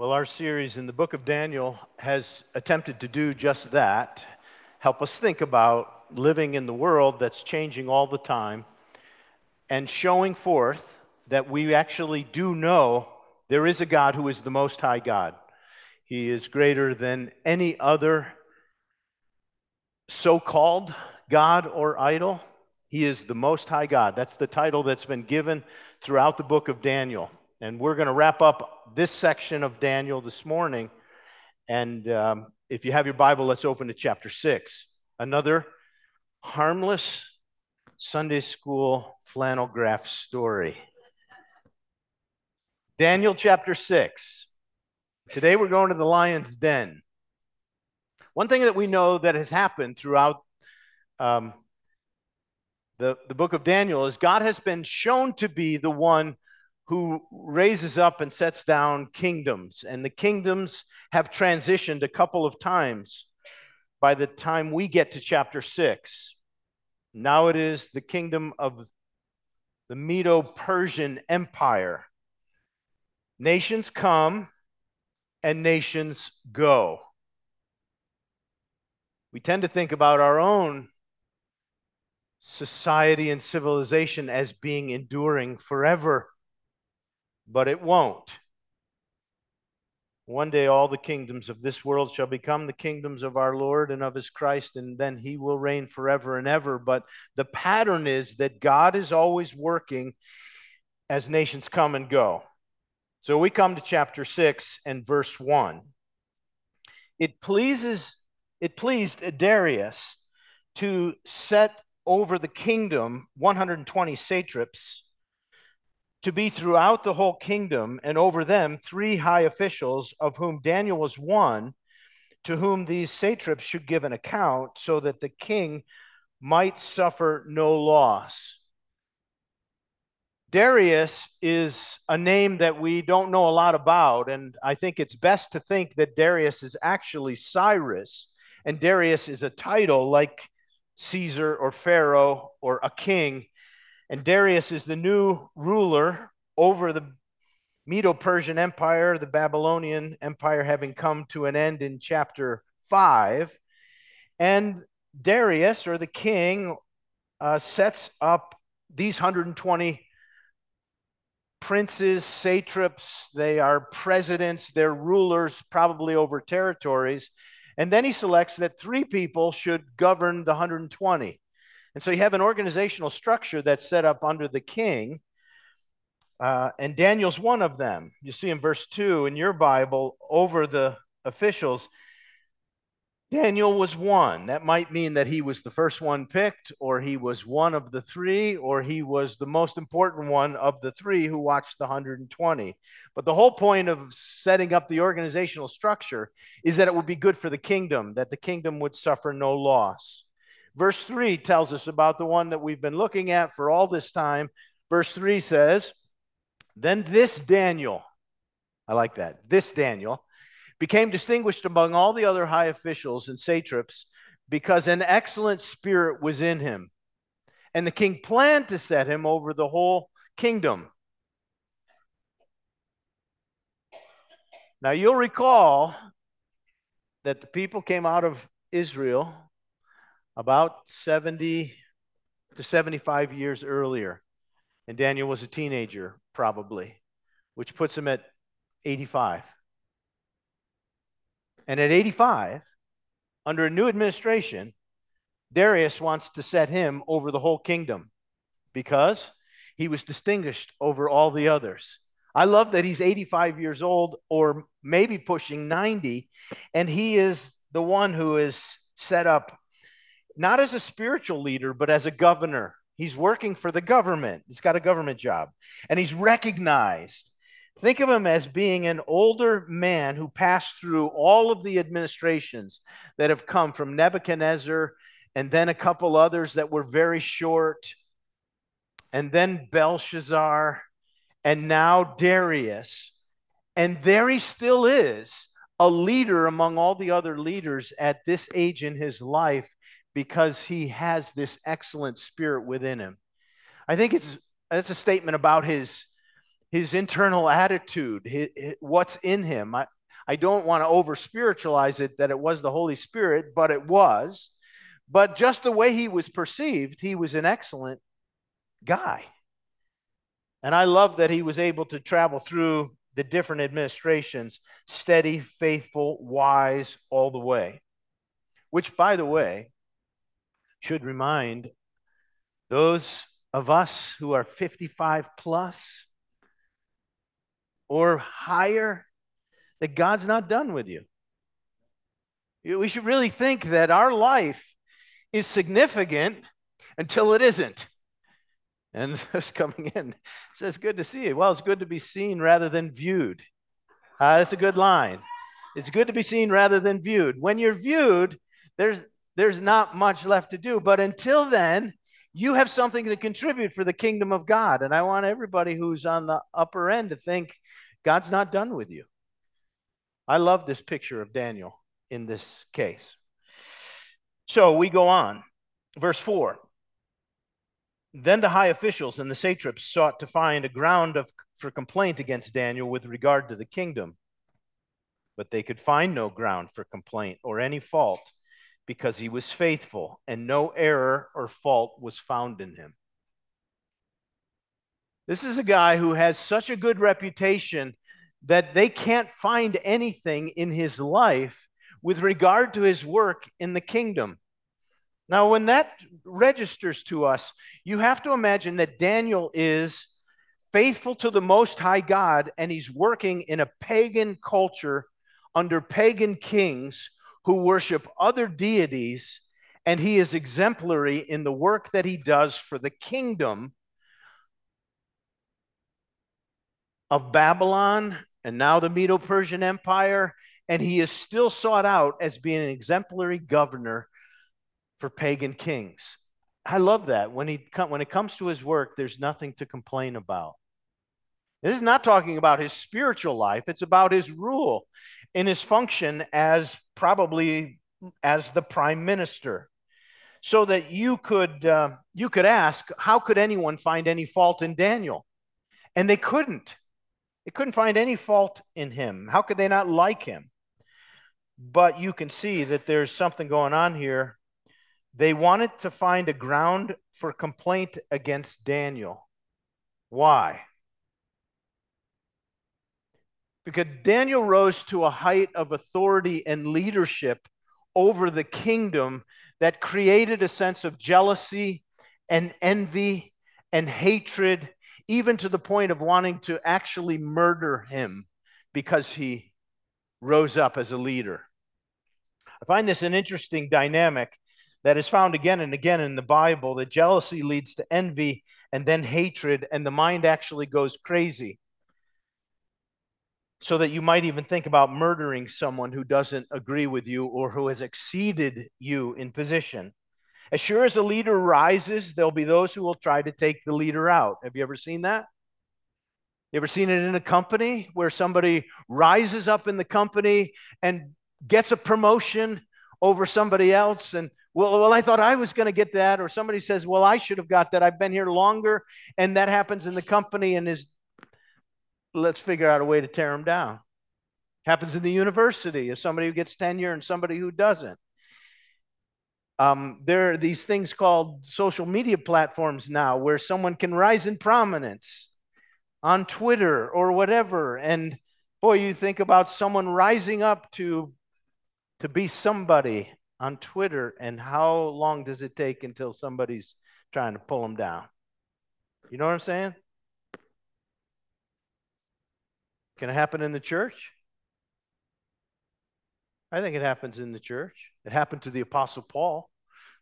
Well, our series in the book of Daniel has attempted to do just that help us think about living in the world that's changing all the time and showing forth that we actually do know there is a God who is the Most High God. He is greater than any other so called God or idol. He is the Most High God. That's the title that's been given throughout the book of Daniel. And we're going to wrap up this section of Daniel this morning. And um, if you have your Bible, let's open to chapter 6. Another harmless Sunday school flannel graph story. Daniel chapter 6. Today we're going to the lion's den. One thing that we know that has happened throughout um, the, the book of Daniel is God has been shown to be the one who raises up and sets down kingdoms. And the kingdoms have transitioned a couple of times by the time we get to chapter 6. Now it is the kingdom of the Medo Persian Empire. Nations come and nations go. We tend to think about our own society and civilization as being enduring forever, but it won't. One day, all the kingdoms of this world shall become the kingdoms of our Lord and of his Christ, and then he will reign forever and ever. But the pattern is that God is always working as nations come and go. So we come to chapter 6 and verse 1. It pleases it pleased Darius to set over the kingdom 120 satraps to be throughout the whole kingdom, and over them three high officials, of whom Daniel was one, to whom these satraps should give an account, so that the king might suffer no loss. Darius is a name that we don't know a lot about, and I think it's best to think that Darius is actually Cyrus, and Darius is a title like Caesar or Pharaoh or a king. And Darius is the new ruler over the Medo Persian Empire, the Babylonian Empire having come to an end in chapter 5. And Darius, or the king, uh, sets up these 120 princes, satraps, they are presidents, they're rulers, probably over territories. And then he selects that three people should govern the 120. And so you have an organizational structure that's set up under the king. Uh, and Daniel's one of them. You see in verse 2 in your Bible, over the officials, Daniel was one. That might mean that he was the first one picked, or he was one of the three, or he was the most important one of the three who watched the 120. But the whole point of setting up the organizational structure is that it would be good for the kingdom, that the kingdom would suffer no loss. Verse 3 tells us about the one that we've been looking at for all this time. Verse 3 says, Then this Daniel, I like that, this Daniel became distinguished among all the other high officials and satraps because an excellent spirit was in him. And the king planned to set him over the whole kingdom. Now, you'll recall that the people came out of Israel about 70 to 75 years earlier. And Daniel was a teenager, probably, which puts him at 85. And at 85, under a new administration, Darius wants to set him over the whole kingdom because he was distinguished over all the others. I love that he's 85 years old or maybe pushing 90, and he is the one who is set up not as a spiritual leader, but as a governor. He's working for the government, he's got a government job, and he's recognized Think of him as being an older man who passed through all of the administrations that have come from Nebuchadnezzar and then a couple others that were very short, and then Belshazzar, and now Darius. And there he still is, a leader among all the other leaders at this age in his life because he has this excellent spirit within him. I think it's, that's a statement about his his internal attitude, his, his, what's in him. I, I don't want to over spiritualize it that it was the Holy Spirit, but it was. But just the way he was perceived, he was an excellent guy. And I love that he was able to travel through the different administrations, steady, faithful, wise, all the way. Which, by the way, should remind those of us who are 55 plus or higher that God's not done with you. We should really think that our life is significant until it isn't. And just coming in says, Good to see you. Well, it's good to be seen rather than viewed. Uh, that's a good line. It's good to be seen rather than viewed. When you're viewed, there's, there's not much left to do. But until then, you have something to contribute for the kingdom of God. And I want everybody who's on the upper end to think God's not done with you. I love this picture of Daniel in this case. So we go on. Verse 4 then the high officials and the satraps sought to find a ground of, for complaint against Daniel with regard to the kingdom. But they could find no ground for complaint or any fault because he was faithful and no error or fault was found in him. This is a guy who has such a good reputation that they can't find anything in his life with regard to his work in the kingdom. Now, when that registers to us, you have to imagine that Daniel is faithful to the Most High God and he's working in a pagan culture under pagan kings who worship other deities, and he is exemplary in the work that he does for the kingdom of Babylon and now the Medo Persian Empire. And he is still sought out as being an exemplary governor for pagan kings. I love that. When, he when it comes to his work, there's nothing to complain about. This is not talking about his spiritual life, it's about his rule in his function as probably as the prime minister. So that you could, uh, you could ask, how could anyone find any fault in Daniel? And they couldn't. They couldn't find any fault in him. How could they not like him? But you can see that there's something going on here they wanted to find a ground for complaint against Daniel. Why? Because Daniel rose to a height of authority and leadership over the kingdom that created a sense of jealousy and envy and hatred, even to the point of wanting to actually murder him because he rose up as a leader. I find this an interesting dynamic that is found again and again in the Bible that jealousy leads to envy and then hatred, and the mind actually goes crazy. So that you might even think about murdering someone who doesn't agree with you or who has exceeded you in position. As sure as a leader rises, there'll be those who will try to take the leader out. Have you ever seen that? You ever seen it in a company where somebody rises up in the company and gets a promotion over somebody else and well, well, I thought I was going to get that. Or somebody says, well, I should have got that. I've been here longer. And that happens in the company and is, let's figure out a way to tear them down. Happens in the university, if somebody who gets tenure and somebody who doesn't. Um, there are these things called social media platforms now where someone can rise in prominence on Twitter or whatever. And boy, you think about someone rising up to, to be somebody on Twitter, and how long does it take until somebody's trying to pull them down? You know what I'm saying? Can it happen in the church? I think it happens in the church. It happened to the Apostle Paul.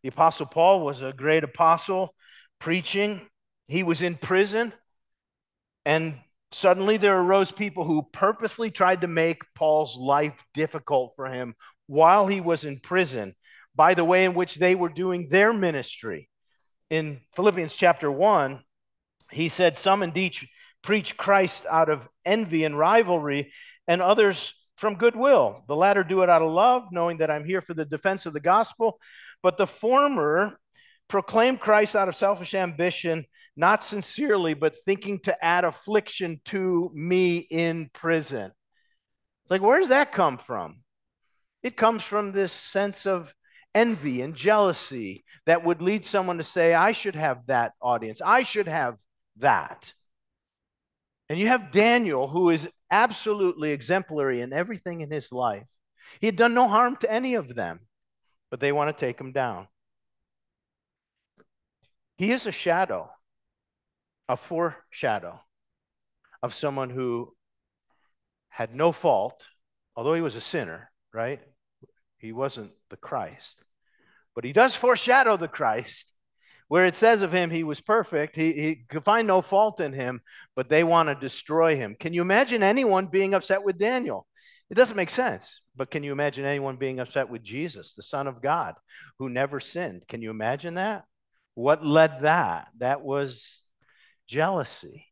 The Apostle Paul was a great apostle preaching. He was in prison, and suddenly there arose people who purposely tried to make Paul's life difficult for him while he was in prison by the way in which they were doing their ministry. In Philippians chapter 1, he said, Some indeed preach Christ out of envy and rivalry, and others from goodwill. The latter do it out of love, knowing that I'm here for the defense of the gospel. But the former proclaim Christ out of selfish ambition, not sincerely, but thinking to add affliction to me in prison. Like, where does that come from? It comes from this sense of envy and jealousy that would lead someone to say, I should have that audience. I should have that. And you have Daniel, who is absolutely exemplary in everything in his life. He had done no harm to any of them, but they want to take him down. He is a shadow, a foreshadow of someone who had no fault, although he was a sinner, right? He wasn't the Christ. But he does foreshadow the Christ, where it says of him he was perfect. He, he could find no fault in him, but they want to destroy him. Can you imagine anyone being upset with Daniel? It doesn't make sense. But can you imagine anyone being upset with Jesus, the Son of God, who never sinned? Can you imagine that? What led that? That was jealousy,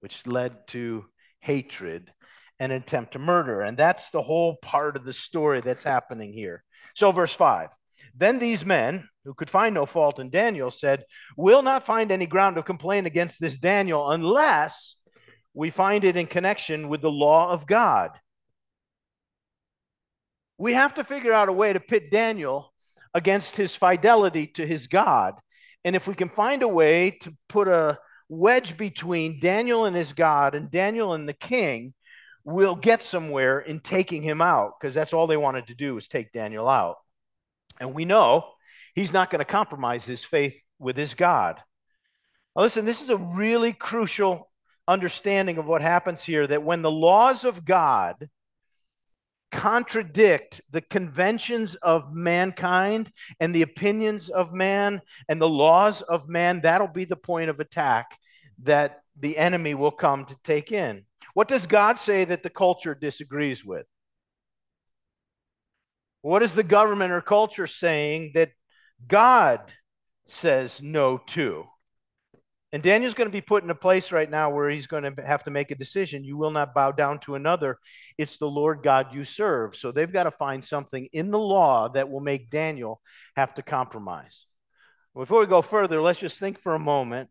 which led to hatred and attempt to murder. And that's the whole part of the story that's happening here. So, verse 5 Then these men, who could find no fault in Daniel, said, We'll not find any ground of complaint against this Daniel unless we find it in connection with the law of God. We have to figure out a way to pit Daniel against his fidelity to his God. And if we can find a way to put a wedge between Daniel and his God and Daniel and the king, we'll get somewhere in taking him out because that's all they wanted to do was take Daniel out. And we know he's not going to compromise his faith with his God. Now, listen, this is a really crucial understanding of what happens here that when the laws of God contradict the conventions of mankind and the opinions of man and the laws of man, that'll be the point of attack that the enemy will come to take in. What does God say that the culture disagrees with? What is the government or culture saying that God says no to? And Daniel's going to be put in a place right now where he's going to have to make a decision. You will not bow down to another. It's the Lord God you serve. So they've got to find something in the law that will make Daniel have to compromise. Before we go further, let's just think for a moment.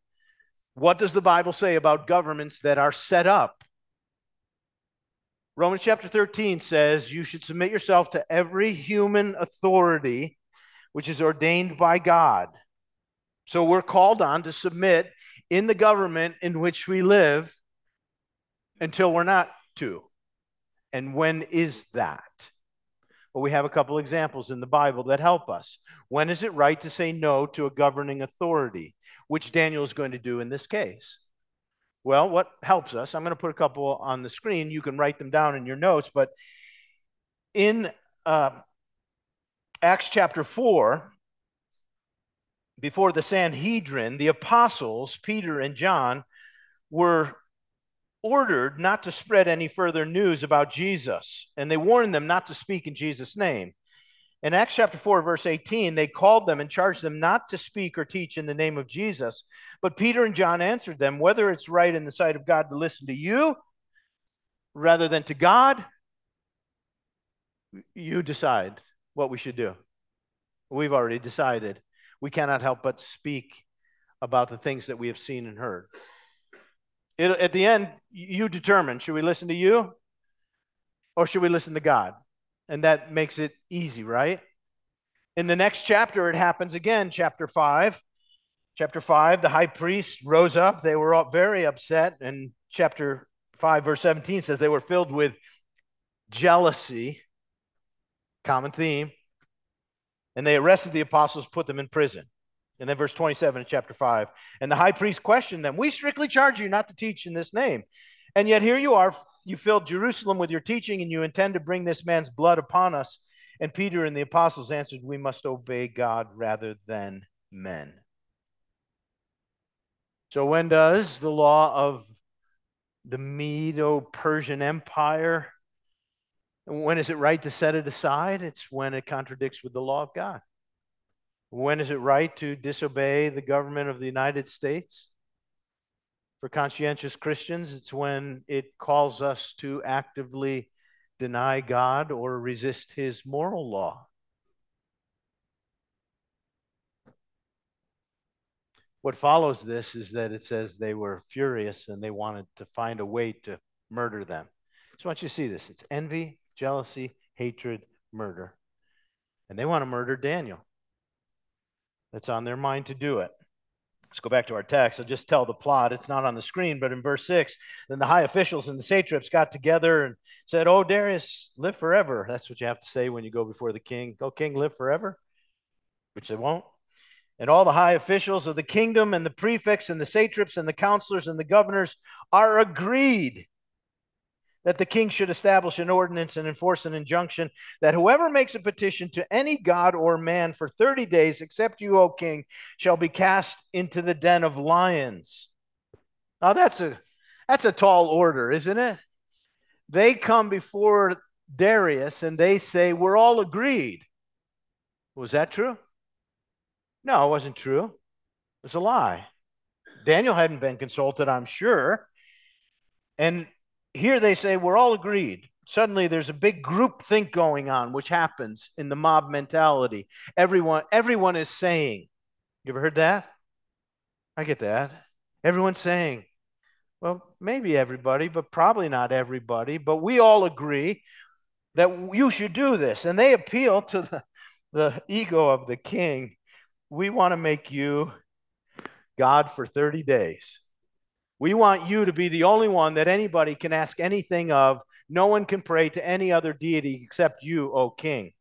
What does the Bible say about governments that are set up Romans chapter 13 says, You should submit yourself to every human authority which is ordained by God. So we're called on to submit in the government in which we live until we're not to. And when is that? Well, we have a couple examples in the Bible that help us. When is it right to say no to a governing authority, which Daniel is going to do in this case? Well, what helps us, I'm going to put a couple on the screen. You can write them down in your notes, but in uh, Acts chapter 4, before the Sanhedrin, the apostles, Peter and John, were ordered not to spread any further news about Jesus, and they warned them not to speak in Jesus' name. In Acts chapter 4, verse 18, they called them and charged them not to speak or teach in the name of Jesus. But Peter and John answered them, Whether it's right in the sight of God to listen to you rather than to God, you decide what we should do. We've already decided. We cannot help but speak about the things that we have seen and heard. It, at the end, you determine should we listen to you or should we listen to God? And that makes it easy, right? In the next chapter, it happens again, chapter 5. Chapter 5, the high priest rose up. They were all very upset. And chapter 5, verse 17 says they were filled with jealousy, common theme. And they arrested the apostles, put them in prison. And then verse 27 in chapter 5. And the high priest questioned them, We strictly charge you not to teach in this name. And yet here you are you filled Jerusalem with your teaching, and you intend to bring this man's blood upon us. And Peter and the apostles answered, We must obey God rather than men. So, when does the law of the Medo Persian Empire, when is it right to set it aside? It's when it contradicts with the law of God. When is it right to disobey the government of the United States? For conscientious Christians, it's when it calls us to actively deny God or resist his moral law. What follows this is that it says they were furious and they wanted to find a way to murder them. So I want you to see this it's envy, jealousy, hatred, murder. And they want to murder Daniel. That's on their mind to do it. Let's go back to our text. I'll just tell the plot. It's not on the screen, but in verse 6, then the high officials and the satraps got together and said, Oh, Darius, live forever. That's what you have to say when you go before the king. Go, king, live forever, which they won't. And all the high officials of the kingdom and the prefects and the satraps and the counselors and the governors are agreed that the king should establish an ordinance and enforce an injunction that whoever makes a petition to any god or man for 30 days, except you, O king, shall be cast into the den of lions. Now that's a that's a tall order, isn't it? They come before Darius and they say, We're all agreed. Was that true? No, it wasn't true. It was a lie. Daniel hadn't been consulted, I'm sure. And here they say we're all agreed. Suddenly there's a big group think going on, which happens in the mob mentality. Everyone, everyone is saying, you ever heard that? I get that. Everyone's saying, well, maybe everybody, but probably not everybody, but we all agree that you should do this. And they appeal to the, the ego of the king. We want to make you God for 30 days. We want you to be the only one that anybody can ask anything of. No one can pray to any other deity except you, O king.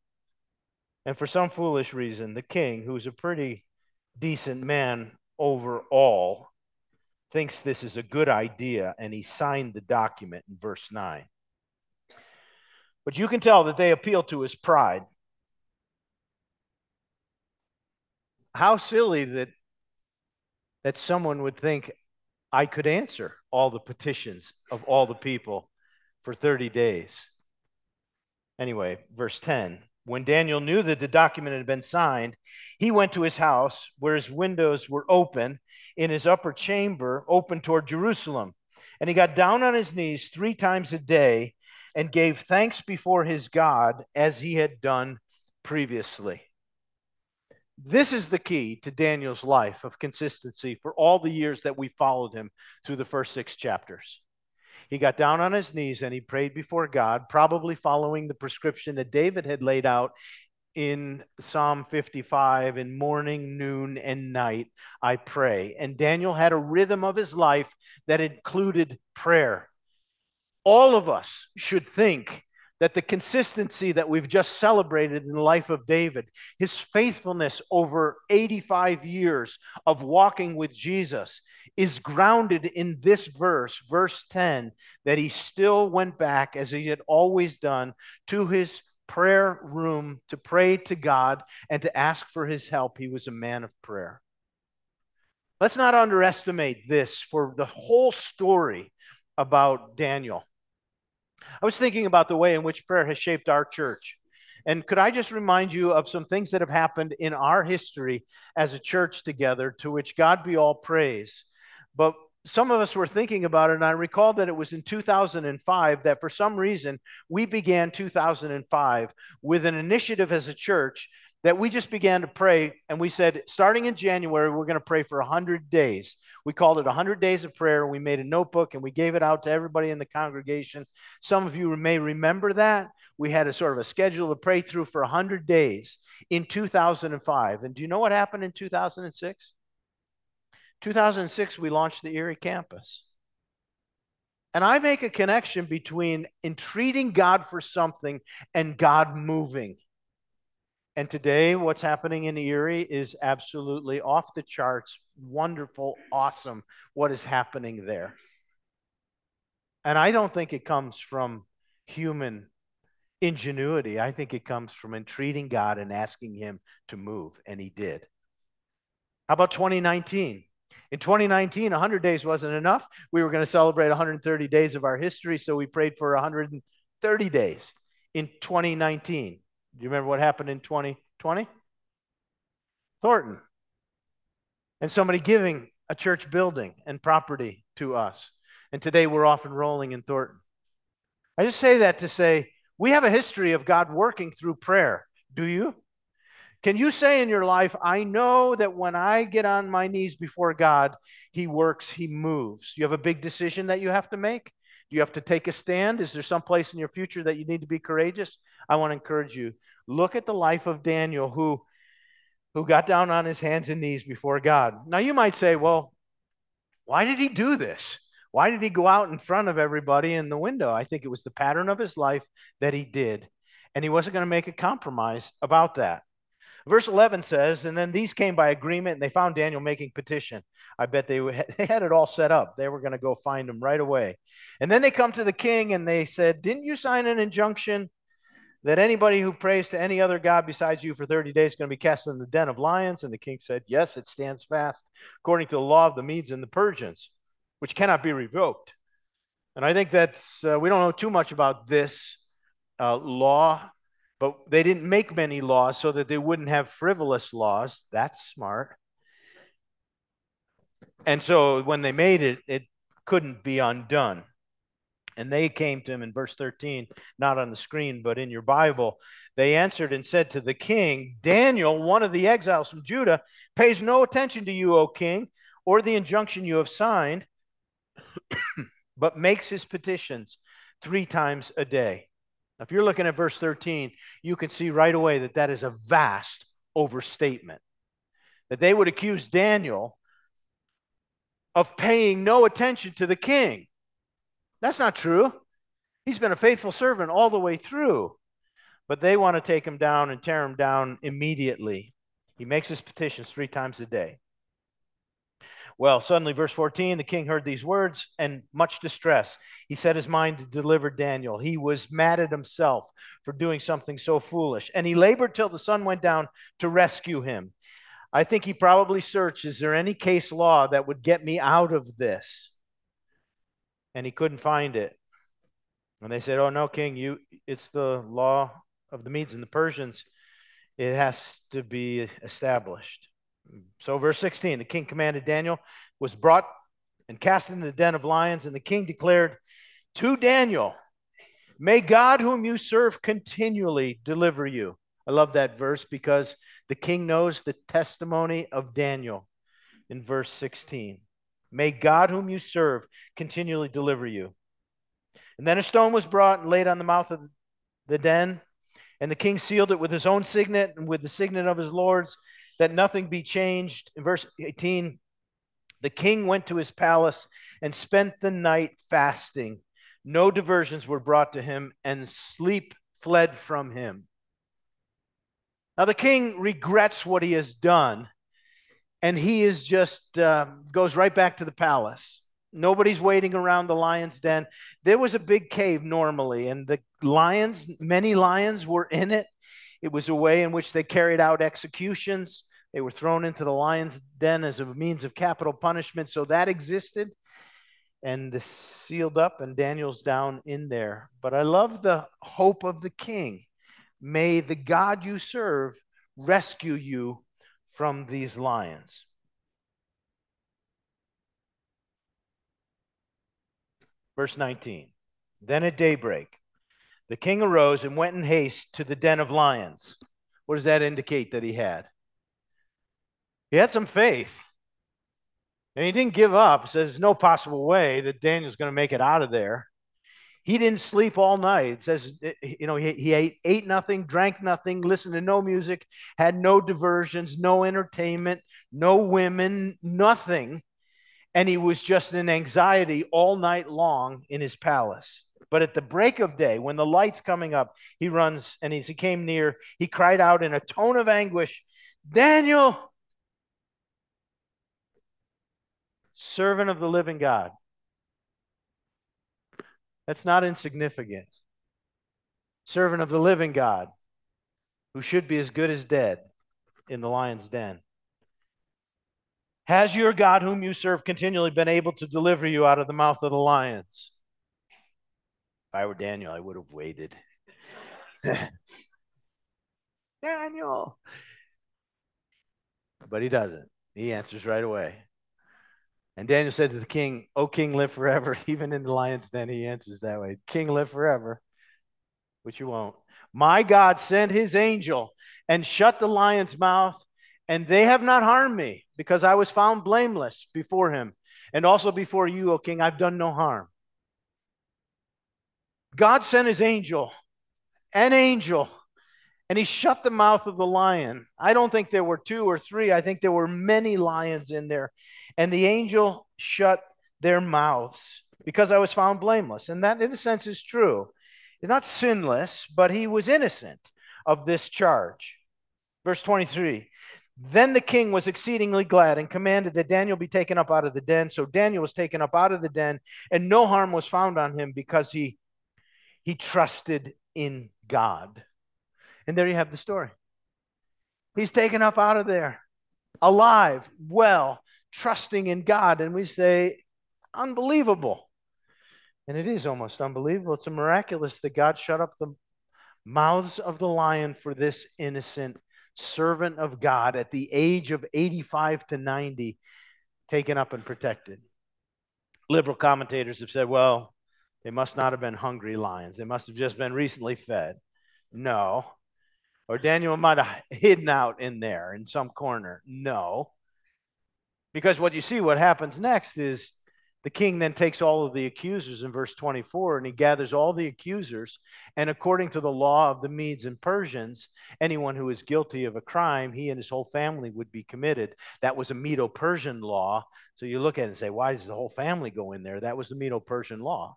And for some foolish reason, the king, who's a pretty decent man overall, thinks this is a good idea and he signed the document in verse 9. But you can tell that they appeal to his pride. How silly that that someone would think I could answer all the petitions of all the people for 30 days. Anyway, verse 10 When Daniel knew that the document had been signed, he went to his house where his windows were open in his upper chamber, open toward Jerusalem. And he got down on his knees three times a day and gave thanks before his God as he had done previously. This is the key to Daniel's life of consistency for all the years that we followed him through the first six chapters. He got down on his knees and he prayed before God, probably following the prescription that David had laid out in Psalm 55 in morning, noon, and night, I pray. And Daniel had a rhythm of his life that included prayer. All of us should think that the consistency that we've just celebrated in the life of David, his faithfulness over 85 years of walking with Jesus, is grounded in this verse, verse 10, that he still went back, as he had always done, to his prayer room to pray to God and to ask for his help. He was a man of prayer. Let's not underestimate this for the whole story about Daniel. I was thinking about the way in which prayer has shaped our church. And could I just remind you of some things that have happened in our history as a church together, to which God be all praise? But some of us were thinking about it, and I recall that it was in 2005 that for some reason we began 2005 with an initiative as a church that we just began to pray. And we said, starting in January, we're going to pray for 100 days. We called it 100 Days of Prayer. We made a notebook and we gave it out to everybody in the congregation. Some of you may remember that. We had a sort of a schedule to pray through for 100 days in 2005. And do you know what happened in 2006? 2006, we launched the Erie campus. And I make a connection between entreating God for something and God moving. And today, what's happening in Erie is absolutely off the charts, wonderful, awesome, what is happening there. And I don't think it comes from human ingenuity. I think it comes from entreating God and asking Him to move, and He did. How about 2019? In 2019, 100 days wasn't enough. We were going to celebrate 130 days of our history, so we prayed for 130 days in 2019. Do you remember what happened in 2020? Thornton. And somebody giving a church building and property to us. And today we're off and rolling in Thornton. I just say that to say we have a history of God working through prayer. Do you? Can you say in your life, I know that when I get on my knees before God, He works, He moves? You have a big decision that you have to make? Do you have to take a stand? Is there some place in your future that you need to be courageous? I want to encourage you. Look at the life of Daniel, who, who got down on his hands and knees before God. Now, you might say, well, why did he do this? Why did he go out in front of everybody in the window? I think it was the pattern of his life that he did. And he wasn't going to make a compromise about that. Verse 11 says, And then these came by agreement and they found Daniel making petition. I bet they, they had it all set up. They were going to go find him right away. And then they come to the king and they said, Didn't you sign an injunction that anybody who prays to any other God besides you for 30 days is going to be cast in the den of lions? And the king said, Yes, it stands fast according to the law of the Medes and the Persians, which cannot be revoked. And I think that uh, we don't know too much about this uh, law but they didn't make many laws so that they wouldn't have frivolous laws. That's smart. And so when they made it, it couldn't be undone. And they came to him in verse 13, not on the screen, but in your Bible. They answered and said to the king, Daniel, one of the exiles from Judah, pays no attention to you, O king, or the injunction you have signed, but makes his petitions three times a day. If you're looking at verse 13, you can see right away that that is a vast overstatement. That they would accuse Daniel of paying no attention to the king. That's not true. He's been a faithful servant all the way through. But they want to take him down and tear him down immediately. He makes his petitions three times a day. Well, suddenly, verse 14, the king heard these words and much distress. He set his mind to deliver Daniel. He was mad at himself for doing something so foolish. And he labored till the sun went down to rescue him. I think he probably searched, is there any case law that would get me out of this? And he couldn't find it. And they said, Oh no, King, you it's the law of the Medes and the Persians. It has to be established. So, verse 16 the king commanded Daniel, was brought and cast into the den of lions, and the king declared to Daniel, May God, whom you serve, continually deliver you. I love that verse because the king knows the testimony of Daniel in verse 16. May God, whom you serve, continually deliver you. And then a stone was brought and laid on the mouth of the den, and the king sealed it with his own signet and with the signet of his lords that nothing be changed. In verse 18, the king went to his palace and spent the night fasting. No diversions were brought to him, and sleep fled from him. Now, the king regrets what he has done, and he is just uh, goes right back to the palace. Nobody's waiting around the lion's den. There was a big cave normally, and the lions, many lions were in it. It was a way in which they carried out executions. They were thrown into the lion's den as a means of capital punishment. So that existed. And this sealed up, and Daniel's down in there. But I love the hope of the king. May the God you serve rescue you from these lions. Verse 19 Then at daybreak, the king arose and went in haste to the den of lions. What does that indicate that he had? He had some faith. And he didn't give up. Says there's no possible way that Daniel's going to make it out of there. He didn't sleep all night. It says, eh, eh, you know, he, he ate, ate nothing, drank nothing, listened to no music, had no diversions, no entertainment, no women, nothing. And he was just in anxiety all night long in his palace. But at the break of day, when the light's coming up, he runs and as he came near, he cried out in a tone of anguish, Daniel, servant of the living God. That's not insignificant. Servant of the living God, who should be as good as dead in the lion's den. Has your God, whom you serve, continually been able to deliver you out of the mouth of the lions? If I were Daniel, I would have waited. Daniel. But he doesn't. He answers right away. And Daniel said to the king, O king, live forever. Even in the lion's den, he answers that way King, live forever. which you won't. My God sent his angel and shut the lion's mouth, and they have not harmed me, because I was found blameless before him. And also before you, O king, I've done no harm. God sent his angel, an angel, and he shut the mouth of the lion. I don't think there were two or three, I think there were many lions in there. And the angel shut their mouths because I was found blameless. And that, in a sense, is true. He's not sinless, but he was innocent of this charge. Verse 23 Then the king was exceedingly glad and commanded that Daniel be taken up out of the den. So Daniel was taken up out of the den, and no harm was found on him because he, he trusted in God. And there you have the story. He's taken up out of there, alive, well, trusting in God. And we say, unbelievable. And it is almost unbelievable. It's a miraculous that God shut up the mouths of the lion for this innocent servant of God at the age of 85 to 90, taken up and protected. Liberal commentators have said, well, they must not have been hungry lions. They must have just been recently fed. No. Or Daniel might have hidden out in there in some corner. No. Because what you see, what happens next is the king then takes all of the accusers in verse 24 and he gathers all the accusers. And according to the law of the Medes and Persians, anyone who is guilty of a crime, he and his whole family would be committed. That was a Medo Persian law. So you look at it and say, why does the whole family go in there? That was the Medo Persian law.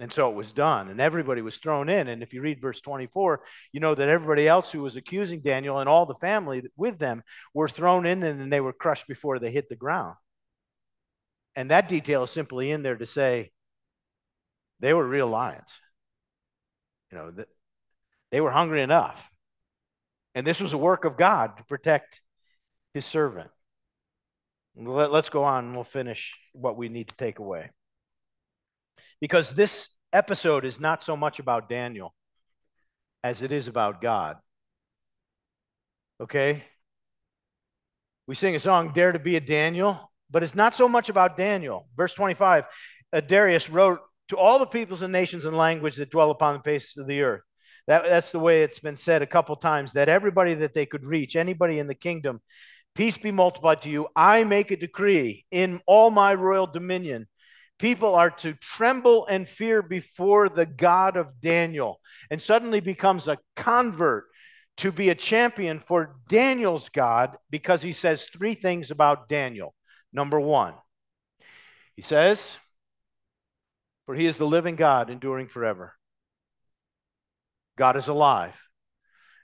And so it was done, and everybody was thrown in. And if you read verse 24, you know that everybody else who was accusing Daniel and all the family with them were thrown in and then they were crushed before they hit the ground. And that detail is simply in there to say they were real lions. You know, that they were hungry enough. And this was a work of God to protect his servant. Let, us go on and we'll finish what we need to take away. Because this episode is not so much about Daniel as it is about God. Okay? We sing a song, Dare to be a Daniel. But it's not so much about Daniel. Verse 25 uh, Darius wrote to all the peoples and nations and language that dwell upon the face of the earth. That, that's the way it's been said a couple times that everybody that they could reach, anybody in the kingdom, peace be multiplied to you. I make a decree in all my royal dominion. People are to tremble and fear before the God of Daniel and suddenly becomes a convert to be a champion for Daniel's God because he says three things about Daniel. Number one, he says, For he is the living God, enduring forever. God is alive.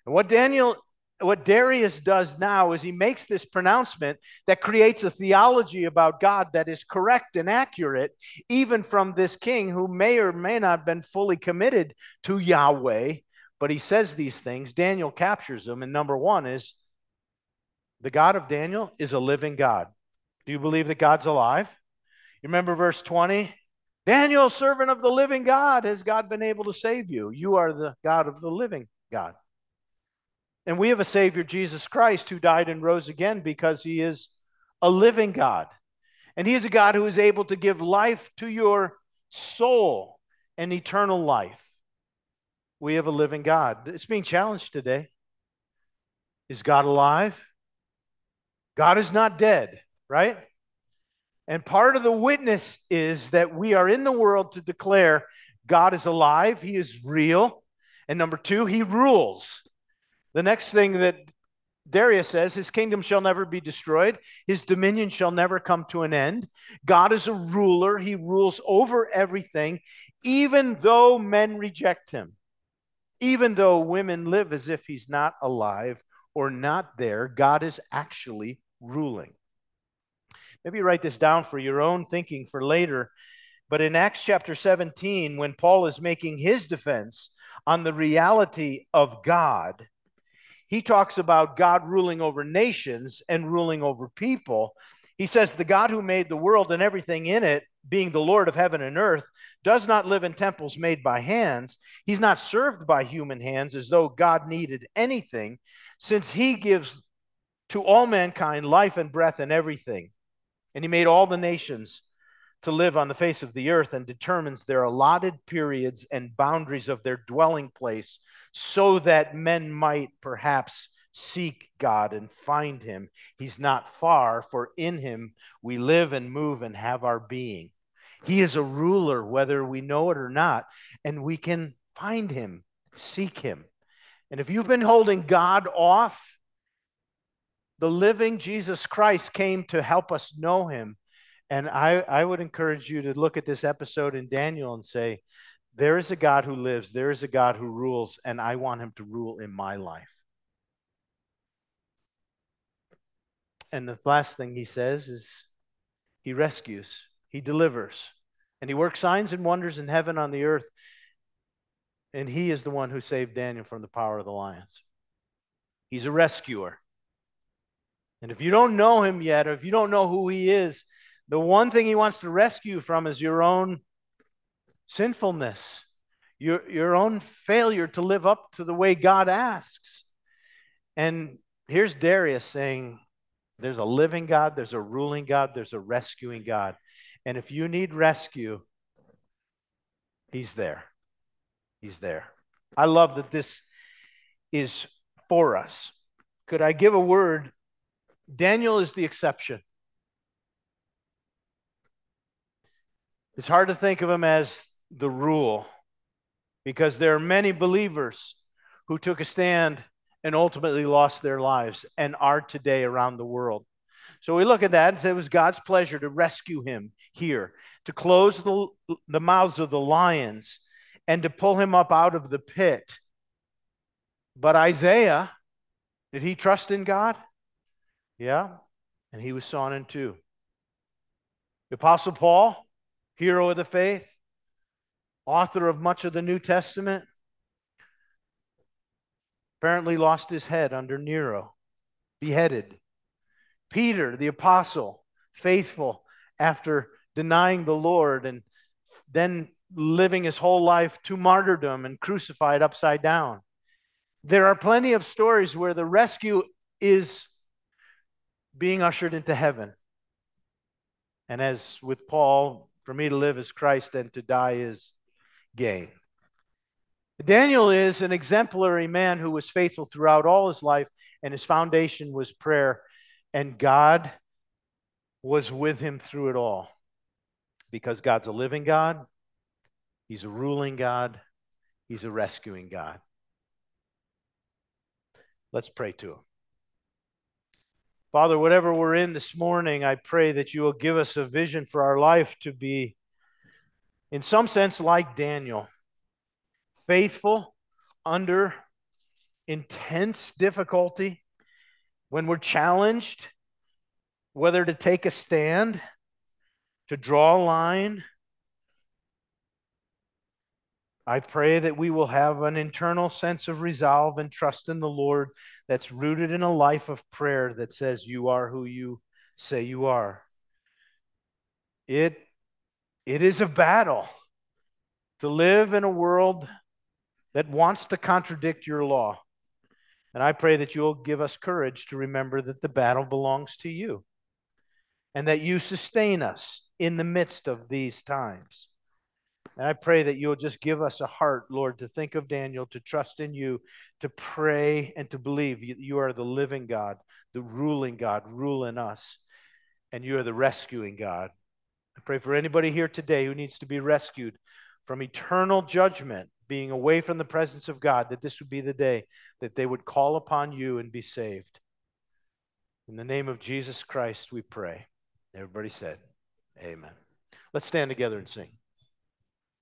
And what Daniel, what Darius does now is he makes this pronouncement that creates a theology about God that is correct and accurate, even from this king who may or may not have been fully committed to Yahweh. But he says these things. Daniel captures them. And number one is the God of Daniel is a living God. Do you believe that God's alive? You remember verse 20? Daniel, servant of the living God, has God been able to save you? You are the God of the living God. And we have a Savior, Jesus Christ, who died and rose again because he is a living God. And he is a God who is able to give life to your soul and eternal life. We have a living God. It's being challenged today. Is God alive? God is not dead right? And part of the witness is that we are in the world to declare God is alive, He is real. And number two, He rules. The next thing that Darius says, His kingdom shall never be destroyed, His dominion shall never come to an end. God is a ruler, He rules over everything, even though men reject Him, even though women live as if He's not alive or not there. God is actually ruling. Maybe write this down for your own thinking for later. But in Acts chapter 17, when Paul is making his defense on the reality of God, he talks about God ruling over nations and ruling over people. He says, The God who made the world and everything in it, being the Lord of heaven and earth, does not live in temples made by hands. He's not served by human hands as though God needed anything, since he gives to all mankind life and breath and everything and he made all the nations to live on the face of the earth and determines their allotted periods and boundaries of their dwelling place so that men might perhaps seek God and find him. He's not far, for in him we live and move and have our being. He is a ruler, whether we know it or not, and we can find him, seek him. And if you've been holding God off, the living Jesus Christ came to help us know him. And I, I would encourage you to look at this episode in Daniel and say, There is a God who lives, there is a God who rules, and I want him to rule in my life. And the last thing he says is, He rescues, He delivers, and He works signs and wonders in heaven on the earth. And He is the one who saved Daniel from the power of the lions. He's a rescuer. And if you don't know him yet, or if you don't know who he is, the one thing he wants to rescue from is your own sinfulness, your, your own failure to live up to the way God asks. And here's Darius saying, There's a living God, there's a ruling God, there's a rescuing God. And if you need rescue, he's there. He's there. I love that this is for us. Could I give a word Daniel is the exception. It's hard to think of him as the rule because there are many believers who took a stand and ultimately lost their lives and are today around the world. So we look at that and say it was God's pleasure to rescue him here, to close the, the mouths of the lions and to pull him up out of the pit. But Isaiah, did he trust in God? Yeah, and he was sawn in two. The Apostle Paul, hero of the faith, author of much of the New Testament, apparently lost his head under Nero, beheaded. Peter, the apostle, faithful after denying the Lord and then living his whole life to martyrdom and crucified upside down. There are plenty of stories where the rescue is being ushered into heaven. And as with Paul, for me to live is Christ and to die is gain. Daniel is an exemplary man who was faithful throughout all his life, and his foundation was prayer, and God was with him through it all. Because God's a living God, He's a ruling God, He's a rescuing God. Let's pray to Him. Father, whatever we're in this morning, I pray that you will give us a vision for our life to be, in some sense, like Daniel, faithful under intense difficulty, when we're challenged, whether to take a stand, to draw a line, I pray that we will have an internal sense of resolve and trust in the Lord that's rooted in a life of prayer that says, You are who you say you are. It, it is a battle to live in a world that wants to contradict your law. And I pray that you'll give us courage to remember that the battle belongs to you and that you sustain us in the midst of these times. And I pray that you'll just give us a heart, Lord, to think of Daniel, to trust in you, to pray and to believe you are the living God, the ruling God, rule in us, and you are the rescuing God. I pray for anybody here today who needs to be rescued from eternal judgment, being away from the presence of God, that this would be the day that they would call upon you and be saved. In the name of Jesus Christ, we pray. Everybody said, Amen. Let's stand together and sing.